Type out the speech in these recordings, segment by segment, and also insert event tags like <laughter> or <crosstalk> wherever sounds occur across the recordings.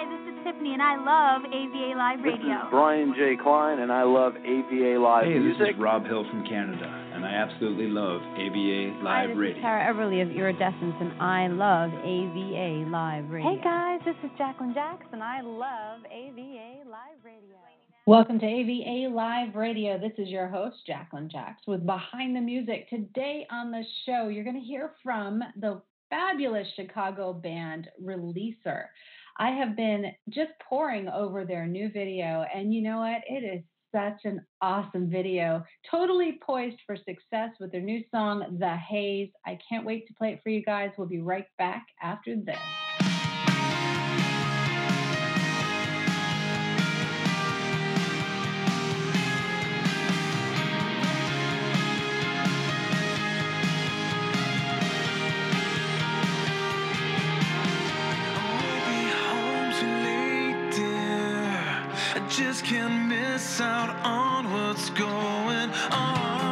Hi, this is Tiffany, and I love AVA Live Radio. This is Brian J. Klein, and I love AVA Live hey, Music. this is Rob Hill from Canada, and I absolutely love AVA Live Hi, this Radio. is Tara Everly of Iridescence, and I love AVA Live Radio. Hey guys, this is Jacqueline Jackson. I love AVA Live Radio. Welcome to AVA Live Radio. This is your host, Jacqueline Jacks, with Behind the Music. Today on the show, you're going to hear from the fabulous Chicago band Releaser. I have been just pouring over their new video, and you know what? It is such an awesome video. Totally poised for success with their new song, The Haze. I can't wait to play it for you guys. We'll be right back after this. Just can't miss out on what's going on.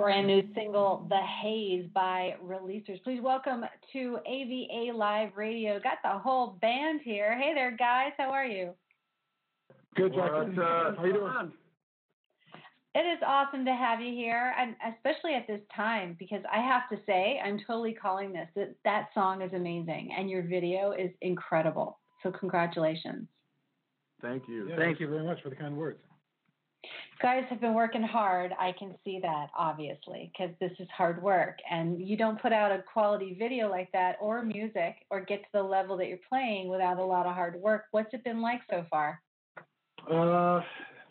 Brand new single, The Haze by Releasers. Please welcome to AVA Live Radio. Got the whole band here. Hey there, guys. How are you? Good, Jacqueline. uh, How you doing? It is awesome to have you here, and especially at this time, because I have to say, I'm totally calling this that that song is amazing, and your video is incredible. So congratulations. Thank you. Yeah, thank you very much for the kind words. Guys have been working hard. I can see that obviously because this is hard work, and you don't put out a quality video like that or music or get to the level that you're playing without a lot of hard work. What's it been like so far? Uh,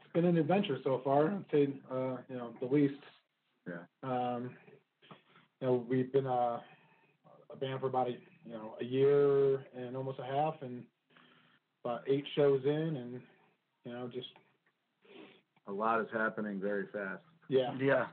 it's been an adventure so far, to say, uh, you know, the least. Yeah. Um, you know, we've been uh, a band for about a, you know, a year and almost a half, and about eight shows in, and you know, just A lot is happening very fast. yeah. Yeah.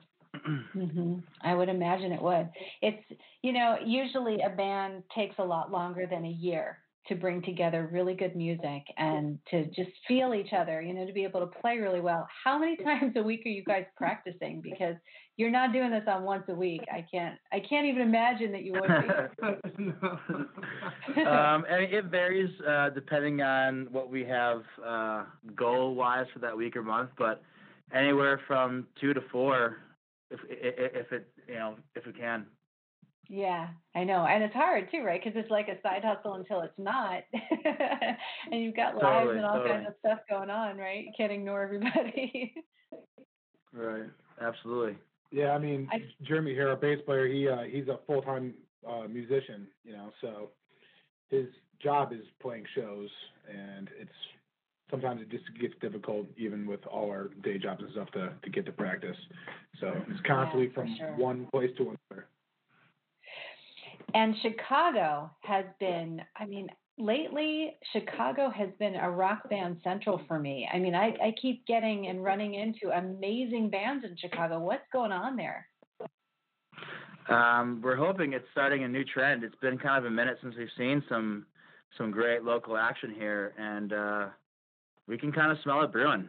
hmm I would imagine it would. It's you know usually a band takes a lot longer than a year to bring together really good music and to just feel each other. You know, to be able to play really well. How many times a week are you guys practicing? Because you're not doing this on once a week. I can't. I can't even imagine that you would be. <laughs> um, and it varies uh, depending on what we have uh, goal wise for that week or month, but anywhere from two to four, if if, if it you know if we can. Yeah, I know, and it's hard too, right? Because it's like a side hustle until it's not, <laughs> and you've got lives Totally, and all totally. kinds of stuff going on, right? You can't ignore everybody. <laughs> Right. Absolutely. Yeah, I mean, I- Jeremy here, our bass player, he uh, he's a full time uh, musician, you know, so his job is playing shows, and it's sometimes it just gets difficult even with all our day jobs and stuff to to get to practice. So it's constantly for from sure. one place to another. And Chicago has been, I mean, lately Chicago has been a rock band central for me. I mean, I, I keep getting and running into amazing bands in Chicago. What's going on there? Um, we're hoping it's starting a new trend. It's been kind of a minute since we've seen some some great local action here, and uh, we can kind of smell it brewing.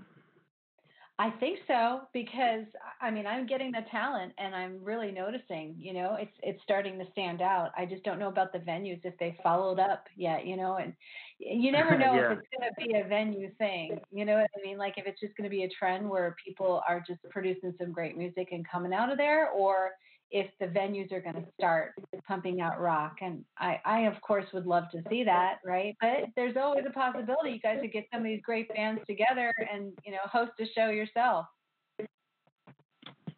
I think so because I mean I'm getting the talent and I'm really noticing, you know, it's it's starting to stand out. I just don't know about the venues if they followed up yet, you know, and you never <laughs> know Yeah. if it's going to be a venue thing. You know what I mean? Like if it's just going to be a trend where people are just producing some great music and coming out of there or if the venues are going to start pumping out rock and I I of course would love to see that, right? But there's always a possibility you guys could get some of these great bands together and, you know, host a show yourself.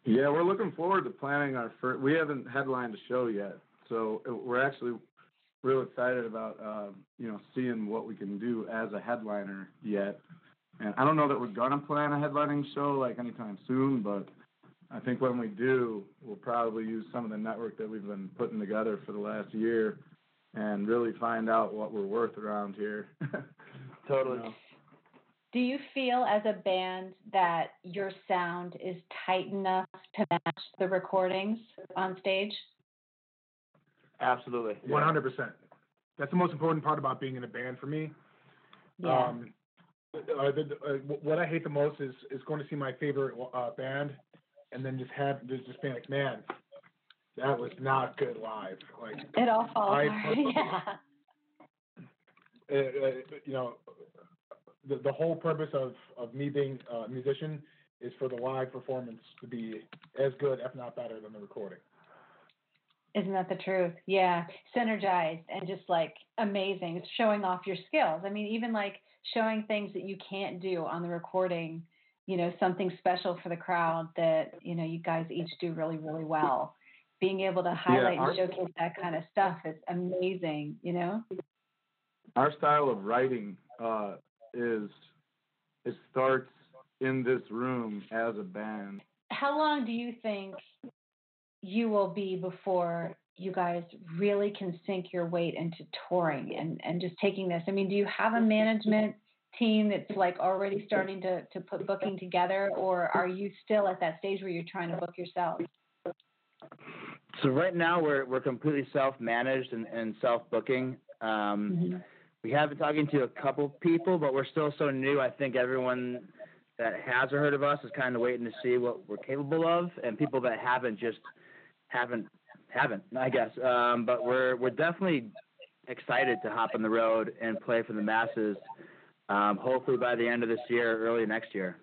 Yeah, we're looking forward to planning our first. We haven't headlined a show yet, so we're actually real excited about uh, you know seeing what we can do as a headliner yet. And I don't know that we're gonna plan a headlining show like anytime soon, but I think when we do, we'll probably use some of the network that we've been putting together for the last year and really find out what we're worth around here. <laughs> Totally. You know? Do you feel as a band that your sound is tight enough to match the recordings on stage? Absolutely. One hundred percent. That's the most important part about being in a band for me. Yeah. Um, uh, the, uh, what I hate the most is is going to see my favorite uh, band, and then just have being like, man, that was not good live. Like, it all falls I- apart. <laughs> yeah. <laughs> uh, uh, you know, the the whole purpose of of me being a musician is for the live performance to be as good, if not better, than the recording. Isn't that the truth? Yeah. Synergized and just like amazing. It's showing off your skills. I mean, even like showing things that you can't do on the recording, you know, something special for the crowd that, you know, you guys each do really, really well. Being able to highlight our- and showcase that kind of stuff is amazing, you know? our style of writing uh, is it starts in this room as a band. How long do you think you will be before you guys really can sink your weight into touring and, and just taking this? I mean, do you have a management team that's like already starting to, to put booking together, or are you still at that stage where you're trying to book yourself? So right now we're we're completely self-managed and, and self-booking. Um, Mhm. we have been talking to a couple people, but we're still so new. I think everyone that has heard of us is kind of waiting to see what we're capable of, and people that haven't just haven't haven't, I guess. Um, but we're we're definitely excited to hop on the road and play for the masses. Um, hopefully by the end of this year, early next year.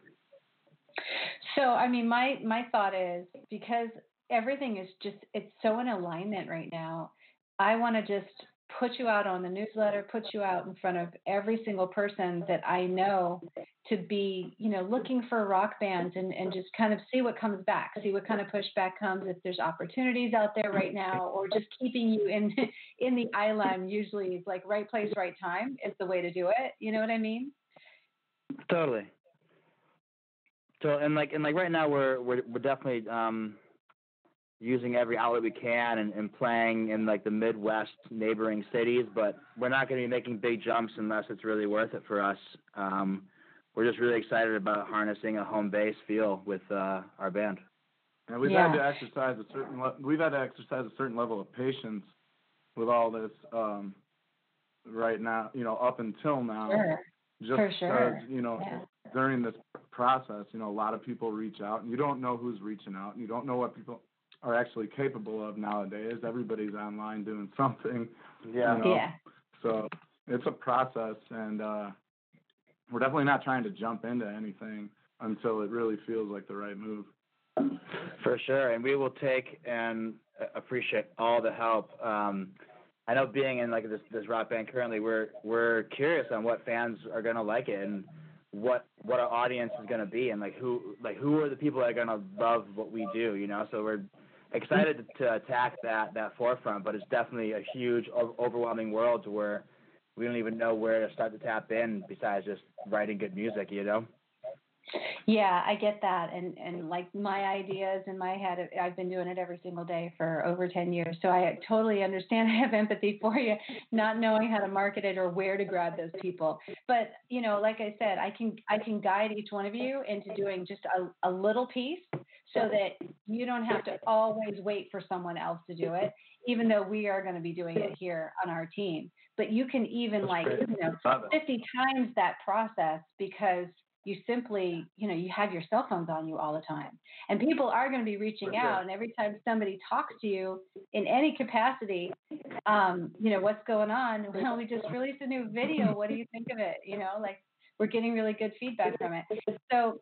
So, I mean, my my thought is because everything is just it's so in alignment right now. I want to just put you out on the newsletter, put you out in front of every single person that I know to be, you know, looking for rock bands and, and just kind of see what comes back, see what kind of pushback comes, if there's opportunities out there right now, or just keeping you in <laughs> in the line usually is like right place, right time is the way to do it. You know what I mean? Totally. So and like and like right now we're we're we're definitely um using every outlet we can and, and playing in like the Midwest neighboring cities, but we're not going to be making big jumps unless it's really worth it for us. Um, we're just really excited about harnessing a home base feel with uh, our band. And we've Yeah. had to exercise a certain le- we've had to exercise a certain level of patience with all this um, right now. You know, up until now, Sure. just For sure. because, you know Yeah. during this process, you know, a lot of people reach out, and you don't know who's reaching out, and you don't know what people are actually capable of nowadays. Everybody's online doing <laughs> something. Yeah. You know? Yeah. So it's a process, and uh, we're definitely not trying to jump into anything until it really feels like the right move. For sure, and we will take and uh, appreciate all the help. Um, I know being in like this this rock band currently, we're we're curious on what fans are gonna like it and what what our audience is gonna be and like who like who are the people that are gonna love what we do, you know. So we're excited to attack that that forefront, but it's definitely a huge overwhelming world to where we don't even know where to start to tap in besides just writing good music, you know. Yeah, I get that, and and like my ideas in my head, uh, I've been doing it every single day for over ten years, so I totally understand. <laughs> I have empathy for you, not knowing how to market it or where to grab those people. But you know, like I said, I can I can guide each one of you into doing just a, a little piece, so that you don't have to always wait for someone else to do it. Even though we are going to be doing it here on our team, but you can even That's like great. you know 50 times that process because you simply, you know, you have your cell phones on you all the time. And people are going to be reaching sure. out. And every time somebody talks to you in any capacity, um, you know, what's going on? <laughs> Well, we just released a new video. What do you think of it? You know, like we're getting really good feedback from it. So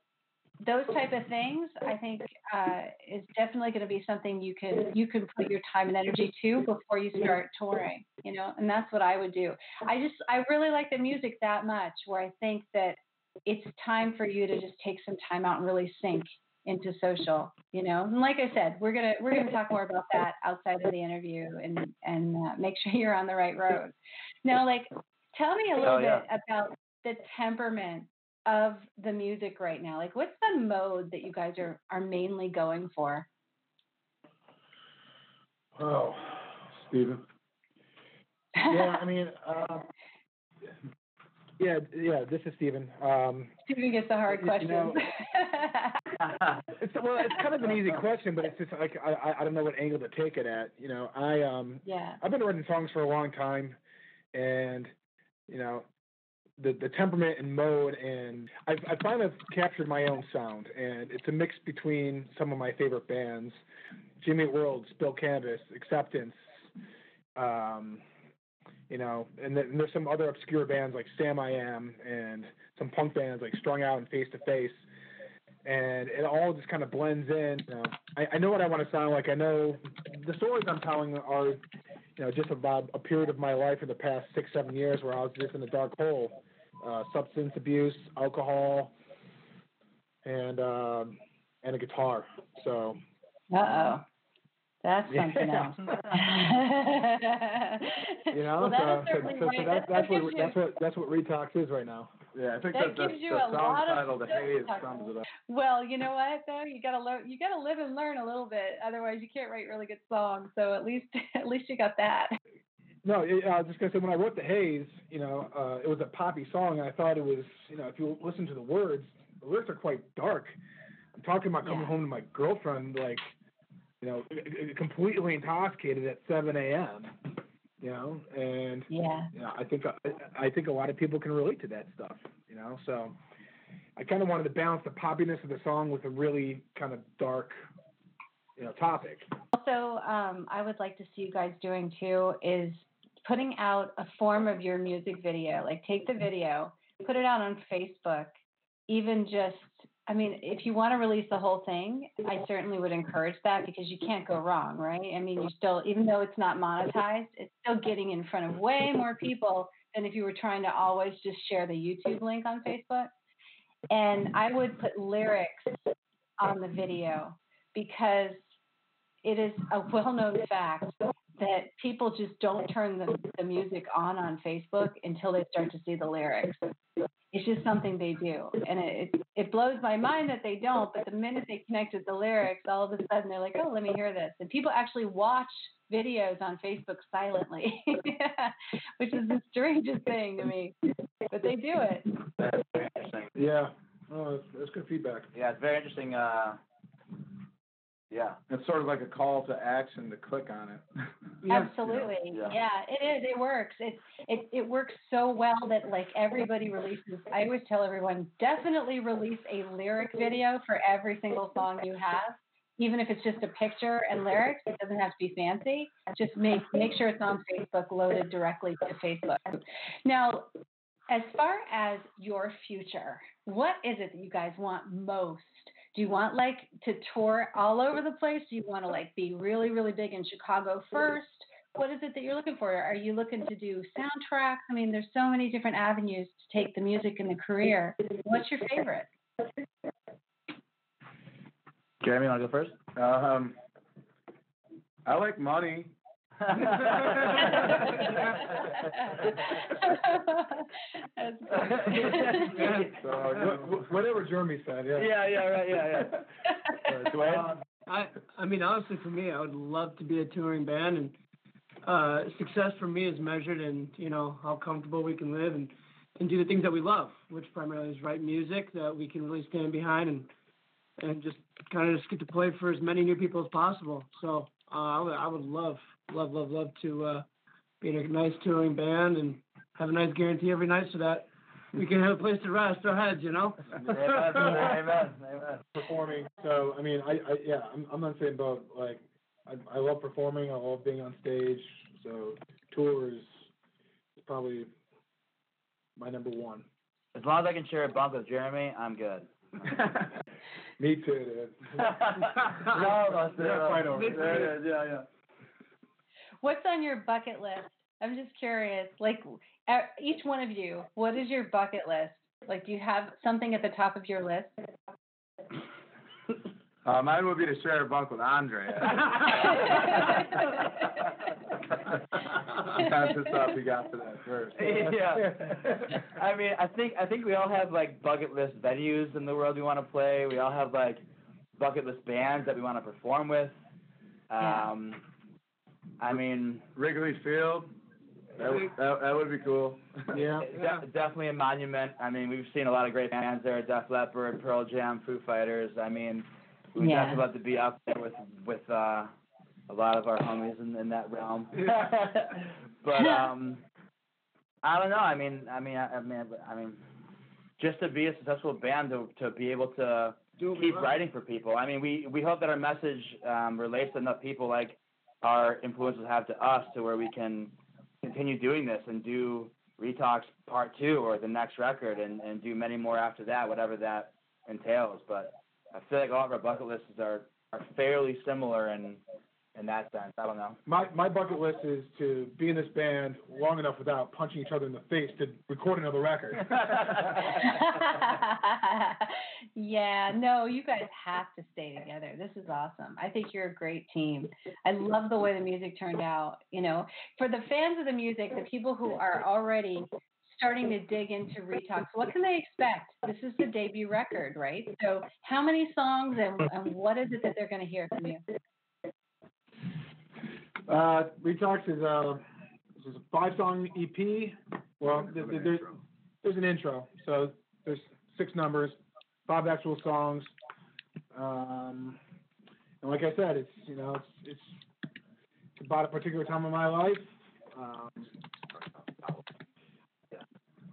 those type of things, I think, uh, is definitely going to be something you can you can put your time and energy to before you start touring. You know, and that's what I would do. I just I really like the music that much, where I think that it's time for you to just take some time out and really sink into social. You know, and like I said, we're gonna we're gonna talk more about that outside of the interview and and uh, make sure <laughs> you're on the right road. Now, like, tell me a little Oh, yeah. bit about the temperament of the music right now? Like, what's the mode that you guys are are mainly going for? Oh, stephen <laughs> yeah. I mean, uh, yeah, yeah. This is Stephen. Um, Steven gets the hard You questions. know- <laughs> <laughs> it's well, it's kind of an easy question, but it's just like I, I don't know what angle to take it at. You know, I um yeah. I've been writing songs for a long time, and you know, the the temperament and mode, and I I find I've captured my own sound, and it's a mix between some of my favorite bands, Jimmy World, Spill Canvas, Acceptance, um, you know, and, then there's some other obscure bands like Sam I Am, and some punk bands like Strung Out and Face to Face. And it all just kind of blends in. You know, I, I know what I want to sound like. I know the stories I'm telling are you know, just about a period of my life in the past six, seven years where I was just in a dark hole, uh, substance abuse, alcohol, and um, and a guitar. So Uh oh. That's Yeah. something else. <laughs> <laughs> you know, well, that so, is so, certainly so, so right. that's that that's gives what you, that's what that's what Retox is right now. Yeah, I think That that, the, gives you the a song lot of title, The Haze, stuff. sums it up. Well, you know what though, you gotta learn. You gotta live and learn a little bit. Otherwise, you can't write really good songs. So at least, <laughs> at least you got that. No, it, I was just gonna say when I wrote the Haze, you know, uh, it was a poppy song, and I thought it was, you know, if you listen to the words, the lyrics are quite dark. I'm talking about coming Yeah. home to my girlfriend, like, you know, completely intoxicated at 7 a.m. You know, and Yeah. you know, I think I, think a lot of people can relate to that stuff. You know, so I kind of wanted to balance the poppiness of the song with a really kind of dark, you know, topic. Also, um, I would like to see you guys doing too is putting out a form of your music video. Like take the video, put it out on Facebook, even just I mean, if you want to release the whole thing, I certainly would encourage that because you can't go wrong, right? I mean, you still, even though it's not monetized, it's still getting in front of way more people than if you were trying to always just share the YouTube link on Facebook. And I would put lyrics on the video because it is a well known fact that people just don't turn the, the music on on Facebook until they start to see the lyrics. It's just something they do, and it, it it blows my mind that they don't. But the minute they connect with the lyrics, all of a sudden they're like, "Oh, let me hear this." And people actually watch videos on Facebook silently, <laughs> which is the strangest thing to me. But they do it. That's very interesting. Yeah. Oh, that's, that's good feedback. Yeah, it's very interesting. Uh, yeah. It's sort of like a call to action to click on it. <laughs> Absolutely. Yeah. Yeah. it is. It works. It it it works so well that like everybody releases I always tell everyone, definitely release a lyric video for every single song you have. Even if it's just a picture and lyrics, it doesn't have to be fancy. Just make make sure it's on Facebook, loaded directly to Facebook. Now, as far as your future, what is it that you guys want most? Do you want like to tour all over the place? Do you want to like be really, really big in Chicago first? What is it that you're looking for? Are you looking to do soundtracks? I mean, there's so many different avenues to take the music and the career. What's your favorite? Jeremy, want to go first? Um, I like money. That's <laughs> So, you know, Wh- wh- Whatever Jeremy said, yeah. yeah, yeah, right, yeah, yeah. <laughs> Uh, Dwayne? I I mean honestly for me I would love to be a touring band and uh success for me is measured in you know how comfortable we can live and and do the things that we love which primarily is write music that we can really stand behind and and just kind of just get to play for as many new people as possible so uh, I would I would love love love love to uh be in a nice touring band and have a nice guarantee every night so that we can have a place to rest our heads you know Amen, amen, amen. Performing. So I mean, I, I yeah, I'm I'm on the same boat. Like, I I love performing. I love being on stage. So tours is probably my number one. As long as I can share a bunk with Jeremy, I'm good. <laughs> Me too, dude. <laughs> no, that's Not quite over. Yeah, yeah, yeah. What's on your bucket list? I'm just curious. Like uh, each one of you, what is your bucket list? Like, do you have something at the top of your list? <laughs> uh, mine would be <laughs> <laughs> to share a bunk with Andrea. I'm pissed off he got to that first. yeah. I mean, I think I think we all have like bucket list venues in the world we want to play. We all have like bucket list bands that we want to perform with. Yeah. I mean, Wrigley Field. That, would- that, that would be cool. Yeah. <laughs> de- definitely a monument. I mean, we've seen a lot of great bands there: Def Leppard, Pearl Jam, Foo Fighters. I mean, we'd Yeah. definitely love to be up there with with uh, a lot of our homies in, in that realm. <laughs> but um, I don't know. I mean, I mean, I, I mean, I mean, just to be a successful band to to be able to Do keep writing for people. I mean, we we hope that our message um, relates to enough people like our influences have to us, to where we can continue doing this and do Retox Part Two or the next record, and and do many more after that, whatever that entails. But I feel like all of our bucket lists are are fairly similar in in that sense. I don't know. My my bucket list is to be in this band long enough without punching each other in the face to record another record. <laughs> <laughs> yeah, no, you guys have to stay together. This is awesome. I think you're a great team. I love the way the music turned out. You know, for the fans of the music, the people who are already starting to dig into Retox, what can they expect? This is the debut record, right? So, how many songs and, and what is it that they're going to hear from you? Uh, Retox is a, this is a five song EP. Well, th- th- there's, there's an intro. So there's six numbers, five actual songs. Um, and like I said, it's, you know, it's, it's about a particular time of my life. Um,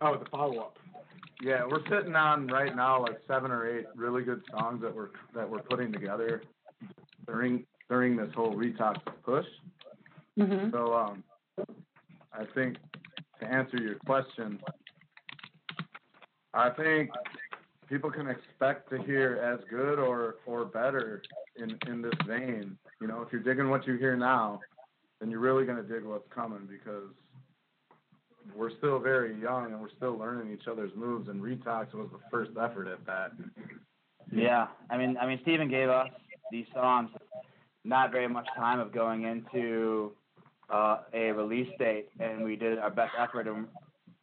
oh, the follow up. Yeah, we're sitting on right now like seven or eight really good songs that we're that we're putting together during during this whole retox push. Mm-hmm. So um, I think to answer your question, I think people can expect to hear as good or or better in in this vein. You know, if you're digging what you hear now, then you're really gonna dig what's coming because we're still very young and we're still learning each other's moves. And Retox was the first effort at that. Yeah, I mean, I mean, Steven gave us these songs not very much time of going into uh, a release date, and we did our best effort. And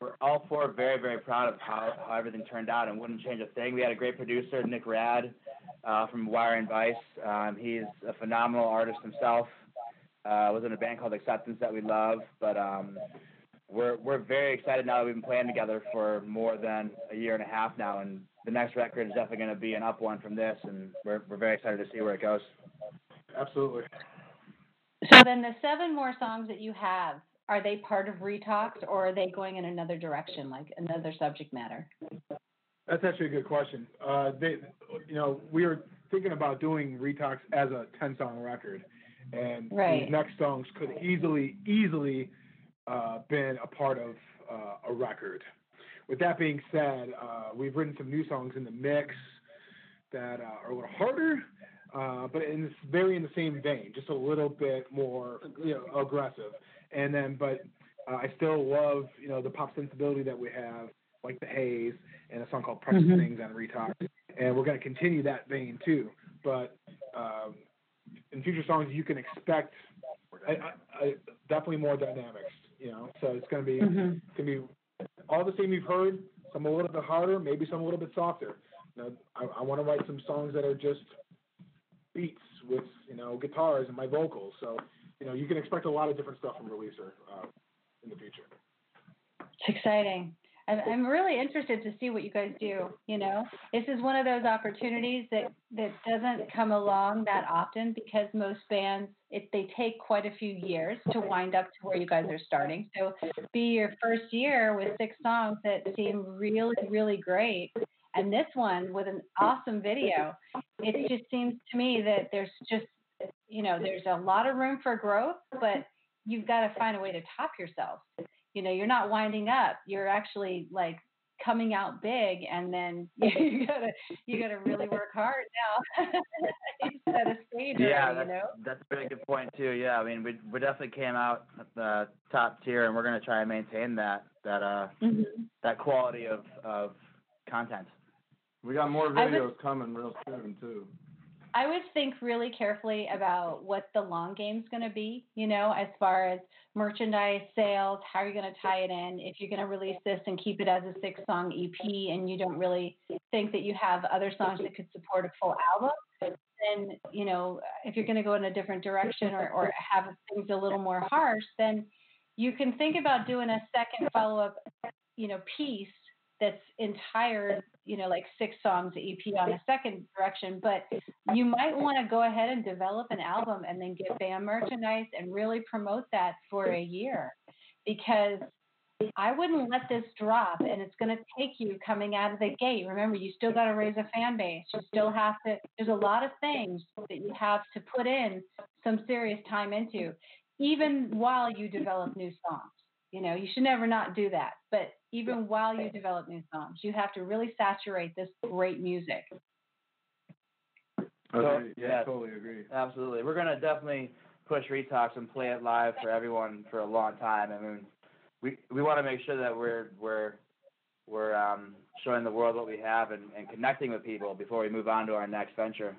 we're all four very, very proud of how, how everything turned out, and wouldn't change a thing. We had a great producer, Nick Rad, uh, from Wire and Vice. Um, he's a phenomenal artist himself. Uh, was in a band called Acceptance that we love, but um, we're we're very excited now that we've been playing together for more than a year and a half now, and the next record is definitely going to be an up one from this, and we're we're very excited to see where it goes. Absolutely. So then the seven more songs that you have, are they part of Retox or are they going in another direction, like another subject matter? That's actually a good question. Uh, they, you know, we were thinking about doing Retox as a 10 song record, and Right. these next songs could easily, easily uh, been a part of uh, a record. With that being said, uh, we've written some new songs in the mix that uh, are a little harder, uh, but in this, very in the same vein, just a little bit more you know, aggressive. And then, but uh, I still love you know the pop sensibility that we have, like the Haze and a song called Precious Mhm. Things on Retox, and we're going to continue that vein too. But um, in future songs, you can expect I, I, I, definitely more dynamics. You know, so it's going to be Mhm. going to be all the same you've heard, some a little bit harder, maybe some a little bit softer. You know, I, I want to write some songs that are just beats with you know guitars and my vocals. So you know you can expect a lot of different stuff from Releaser uh, in the future. It's exciting. I'm, I'm really interested to see what you guys do. You know, this is one of those opportunities that that doesn't come along that often because most bands it they take quite a few years to wind up to where you guys are starting. So, be your first year with six songs that seem really really great, and this one with an awesome video. It just seems to me that there's just you know there's a lot of room for growth, but you've got to find a way to top yourself you know you're not winding up you're actually like coming out big and then <laughs> you gotta you gotta really work hard now set a stage Yeah, that's, you know that's a really good point too. Yeah, I mean, we we definitely came out at the top tier, and we're gonna try and maintain that that uh Mhm. that quality of of content. We got more I would- videos coming real soon too. I would think really carefully about what the long game's going to be, you know, as far as merchandise sales, how you're going to tie it in. If you're going to release this and keep it as a six song EP and you don't really think that you have other songs that could support a full album, then, you know, if you're going to go in a different direction or, or have things a little more harsh, then you can think about doing a second follow up, you know, piece that's entire, you know, like six songs EP on a second direction, but you might want to go ahead and develop an album and then get band merchandise and really promote that for a year because I wouldn't let this drop and it's going to take you coming out of the gate. Remember, you still got to raise a fan base. You still have to, there's a lot of things that you have to put in some serious time into, even while you develop new songs. You know, you should never not do that. But even while you develop new songs, you have to really saturate this great music. So, Okay, yeah, yeah. totally agree. Absolutely, we're gonna definitely push Retox and play it live for everyone for a long time. I mean, we we want to make sure that we're we're we're um, showing the world what we have and, and connecting with people before we move on to our next venture.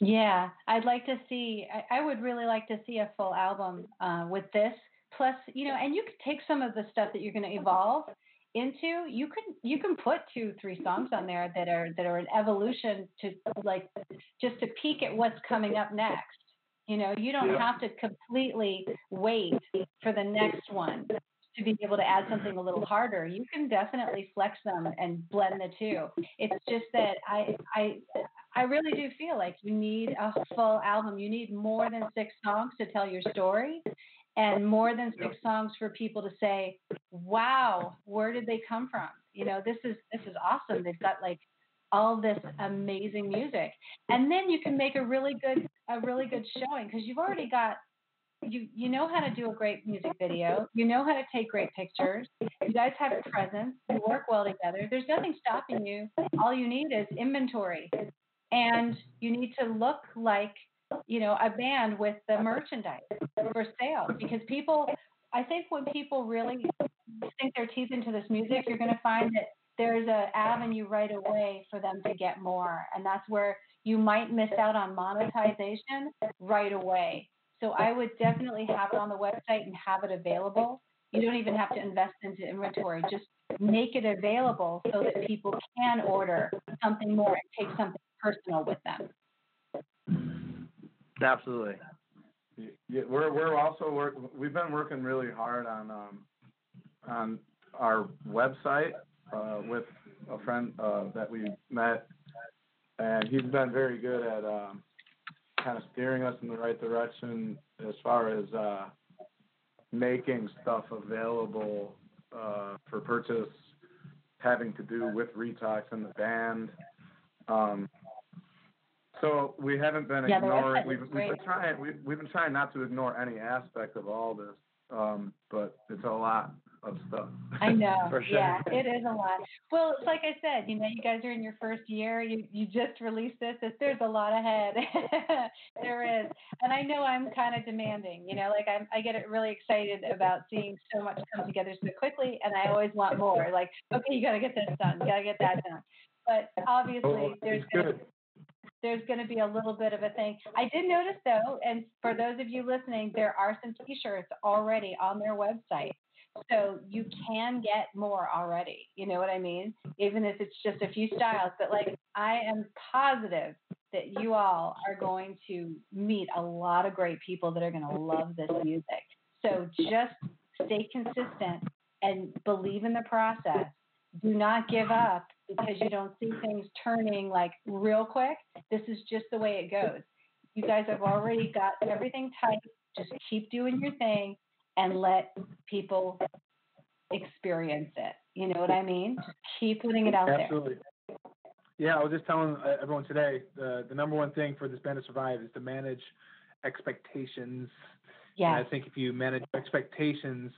Yeah, I'd like to see. I, I would really like to see a full album uh, with this. Plus, you know, and you could take some of the stuff that you're going to evolve into. You can you can put two, three songs on there that are that are an evolution to like just to peek at what's coming up next. You know, you don't Yeah. have to completely wait for the next one to be able to add something a little harder. You can definitely flex them and blend the two. It's just that I I I really do feel like you need a full album. You need more than six songs to tell your story and more than six songs for people to say, "Wow, where did they come from?" You know, this is this is awesome. They've got like all this amazing music. And then you can make a really good a really good showing cuz you've already got you you know how to do a great music video. You know how to take great pictures. You guys have a presence. You work well together. There's nothing stopping you. All you need is inventory, and you need to look like you know a band with the merchandise for sale because people. I think when people really sink their teeth into this music, you're going to find that there's an avenue right away for them to get more, and that's where you might miss out on monetization right away. So I would definitely have it on the website and have it available. You don't even have to invest into inventory. Just make it available so that people can order something more and take something personal with them. Absolutely. Yeah, we're we're also work. We've been working really hard on um, on our website uh, with a friend uh, that we met, and he's been very good at um, kind of steering us in the right direction as far as uh, making stuff available uh, for purchase, having to do with Retox and the band. Um, so we haven't been Yeah, ignoring. We've, we've been trying. We, we've been trying not to ignore any aspect of all this, um, but it's a lot of stuff. I know. <laughs> For sure. Yeah, it is a lot. Well, it's like I said, you know, you guys are in your first year. You you just released this. There's a lot ahead. <laughs> there is, and I know I'm kind of demanding. You know, like I'm I get really excited about seeing so much come together so quickly, and I always want more. Like, okay, you got to get this done. You got to get that done. But obviously, oh, oh, Well, there's it's gonna, there's going to be a little bit of a thing. I did notice though, and for those of you listening, there are some T-shirts already on their website. So you can get more already. You know what I mean? Even if it's just a few styles. But like I am positive that you all are going to meet a lot of great people that are going to love this music. So just stay consistent and believe in the process. Do not give up because you don't see things turning like real quick. This is just the way it goes. You guys have already got everything tight. Just keep doing your thing and let people experience it. You know what I mean? Just keep putting it out there. Absolutely. Yeah, I was just telling uh, everyone today the the number one thing for this band to survive is to manage expectations. Yeah. I think if you manage expectations,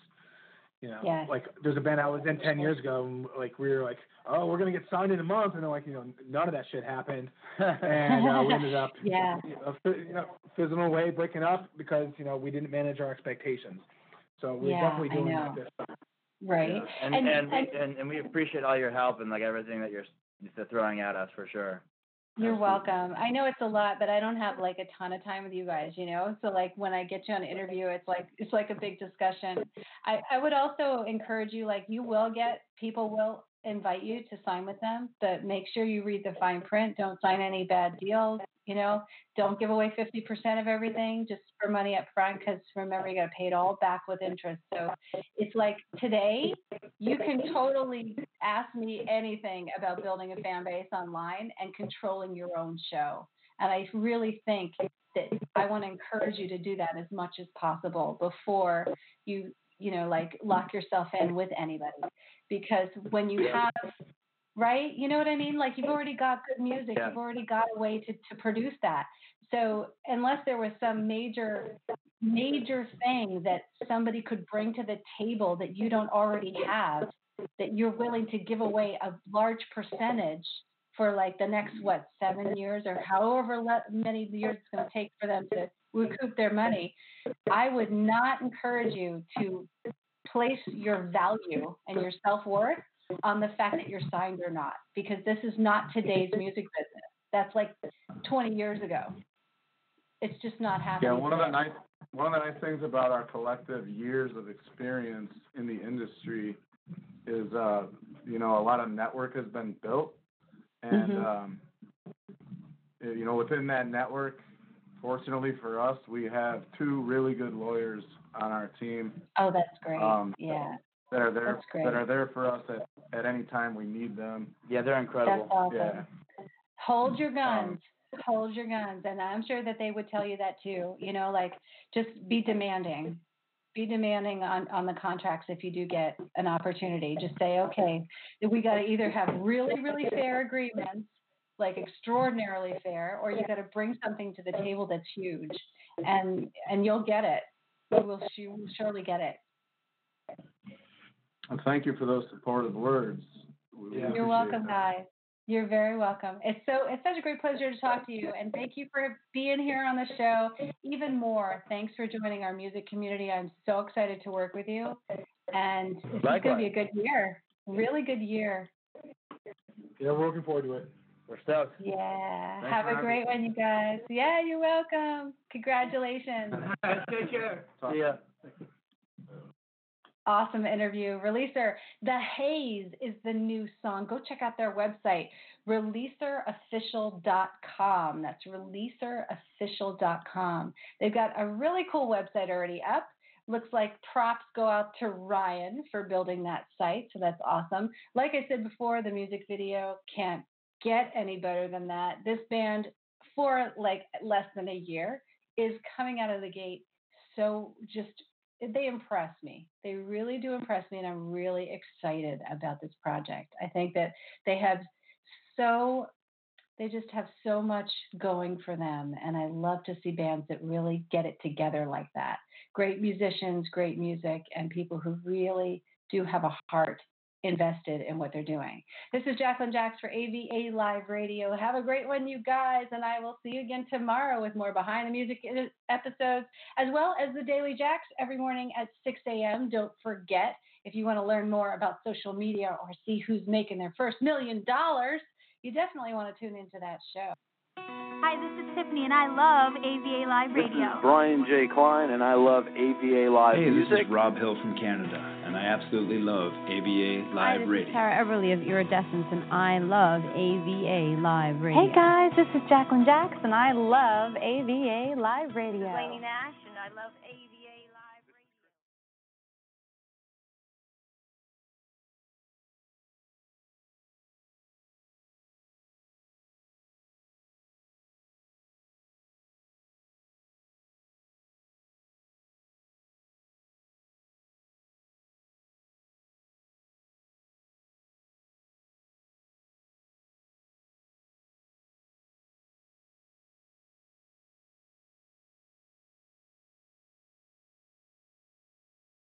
you know, Yes. like there's a band I was in ten years ago, and like we were like, oh, we're gonna get signed in a month, and then like you know, none of that shit happened, and uh, we ended up, <laughs> Yeah. you know, fi- you know, fizzling away, breaking up because you know we didn't manage our expectations. So we're Yeah, definitely I doing know. that this time. Right. And And- and, and- we, and and we appreciate all your help and like everything that you're throwing at us for sure. You're welcome. I know it's a lot, but I don't have like a ton of time with you guys, you know. So like when I get you on an interview, it's like it's like a big discussion. I I would also encourage you, like you will get people will invite you to sign with them, but make sure you read the fine print. Don't sign any bad deals, you know. Don't give away fifty percent of everything just for money up front, because remember you got to pay it all back with interest. So it's like today you can totally ask me anything about building a fan base online and controlling your own show. And I really think that I want to encourage you to do that as much as possible before you, you know, like lock yourself in with anybody. Because when you have, right, you know what I mean? Like you've already got good music, Yeah. you've already got a way to, to produce that. So unless there was some major major thing that somebody could bring to the table that you don't already have that you're willing to give away a large percentage for like the next mm-hmm. what seven years or however le- many years it's going to take for them to recoup their money i would not encourage you to place your value and your self-worth on the fact that you're signed or not because this is not today's music business. That's like 20 years ago. It's just not happening. Yeah, one of the nice one of the nice things about our collective years of experience in the industry is uh you know a lot of network has been built. And Mhm. um you know within that network fortunately for us we have two really good lawyers on our team. Oh that's great. Um, yeah that are there that are there for us at, at any time we need them. Yeah, they're incredible. That's awesome. yeah. Hold your um, guns. Hold your guns. And i'm sure that they would tell you that too you know like just be demanding. Be demanding on on the contracts if you do get an opportunity. Just say okay we got to either have really really fair agreements like extraordinarily fair or you got to bring something to the table that's huge. And and you'll get it. You will you will surely get it. And thank you for those supportive words. We Yeah. You're welcome, that. guys. You're very welcome. It's so it's such a great pleasure to talk to you, and thank you for being here on the show. Even more, thanks for joining our music community. I'm so excited to work with you, and it's going to be a good year. Really good year. Yeah, we're looking forward to it. We're stoked. Yeah. Thanks Have a great me. one, you guys. Yeah, you're welcome. Congratulations. <laughs> Take care. See ya. Awesome interview. Releaser, The Haze is the new song. Go check out their website, releaserofficial.com. That's releaserofficial.com. They've got a really cool website already up. Looks like props go out to Ryan for building that site, so that's awesome. Like I said before, the music video can't get any better than that. This band, for like less than a year, is coming out of the gate so just they impress me. They really do impress me, and I'm really excited about this project. I think that they have so they just have so much going for them, and I love to see bands that really get it together like that. Great musicians, great music, and people who really do have a heart invested in what they're doing. This is Jacqueline Jacks for AVA Live Radio. Have a great one, you guys, and I will see you again tomorrow with more behind the music episodes, as well as the Daily Jacks every morning at 6 a.m. Don't forget, if you want to learn more about social media or see who's making their first million dollars, you definitely want to tune into that show. Hi, this is Tiffany, and I love AVA Live Radio. This is Radio. Brian J. Klein, and I love AVA Live Hey, this is Rob Hill from Canada, and I absolutely love AVA Hi, Live this Radio. is Tara Everly of Iridescence, and I love AVA Live Radio. Hey guys, this is Jacqueline Jackson. and I love AVA Live Radio. Nash, and I love AVA Live.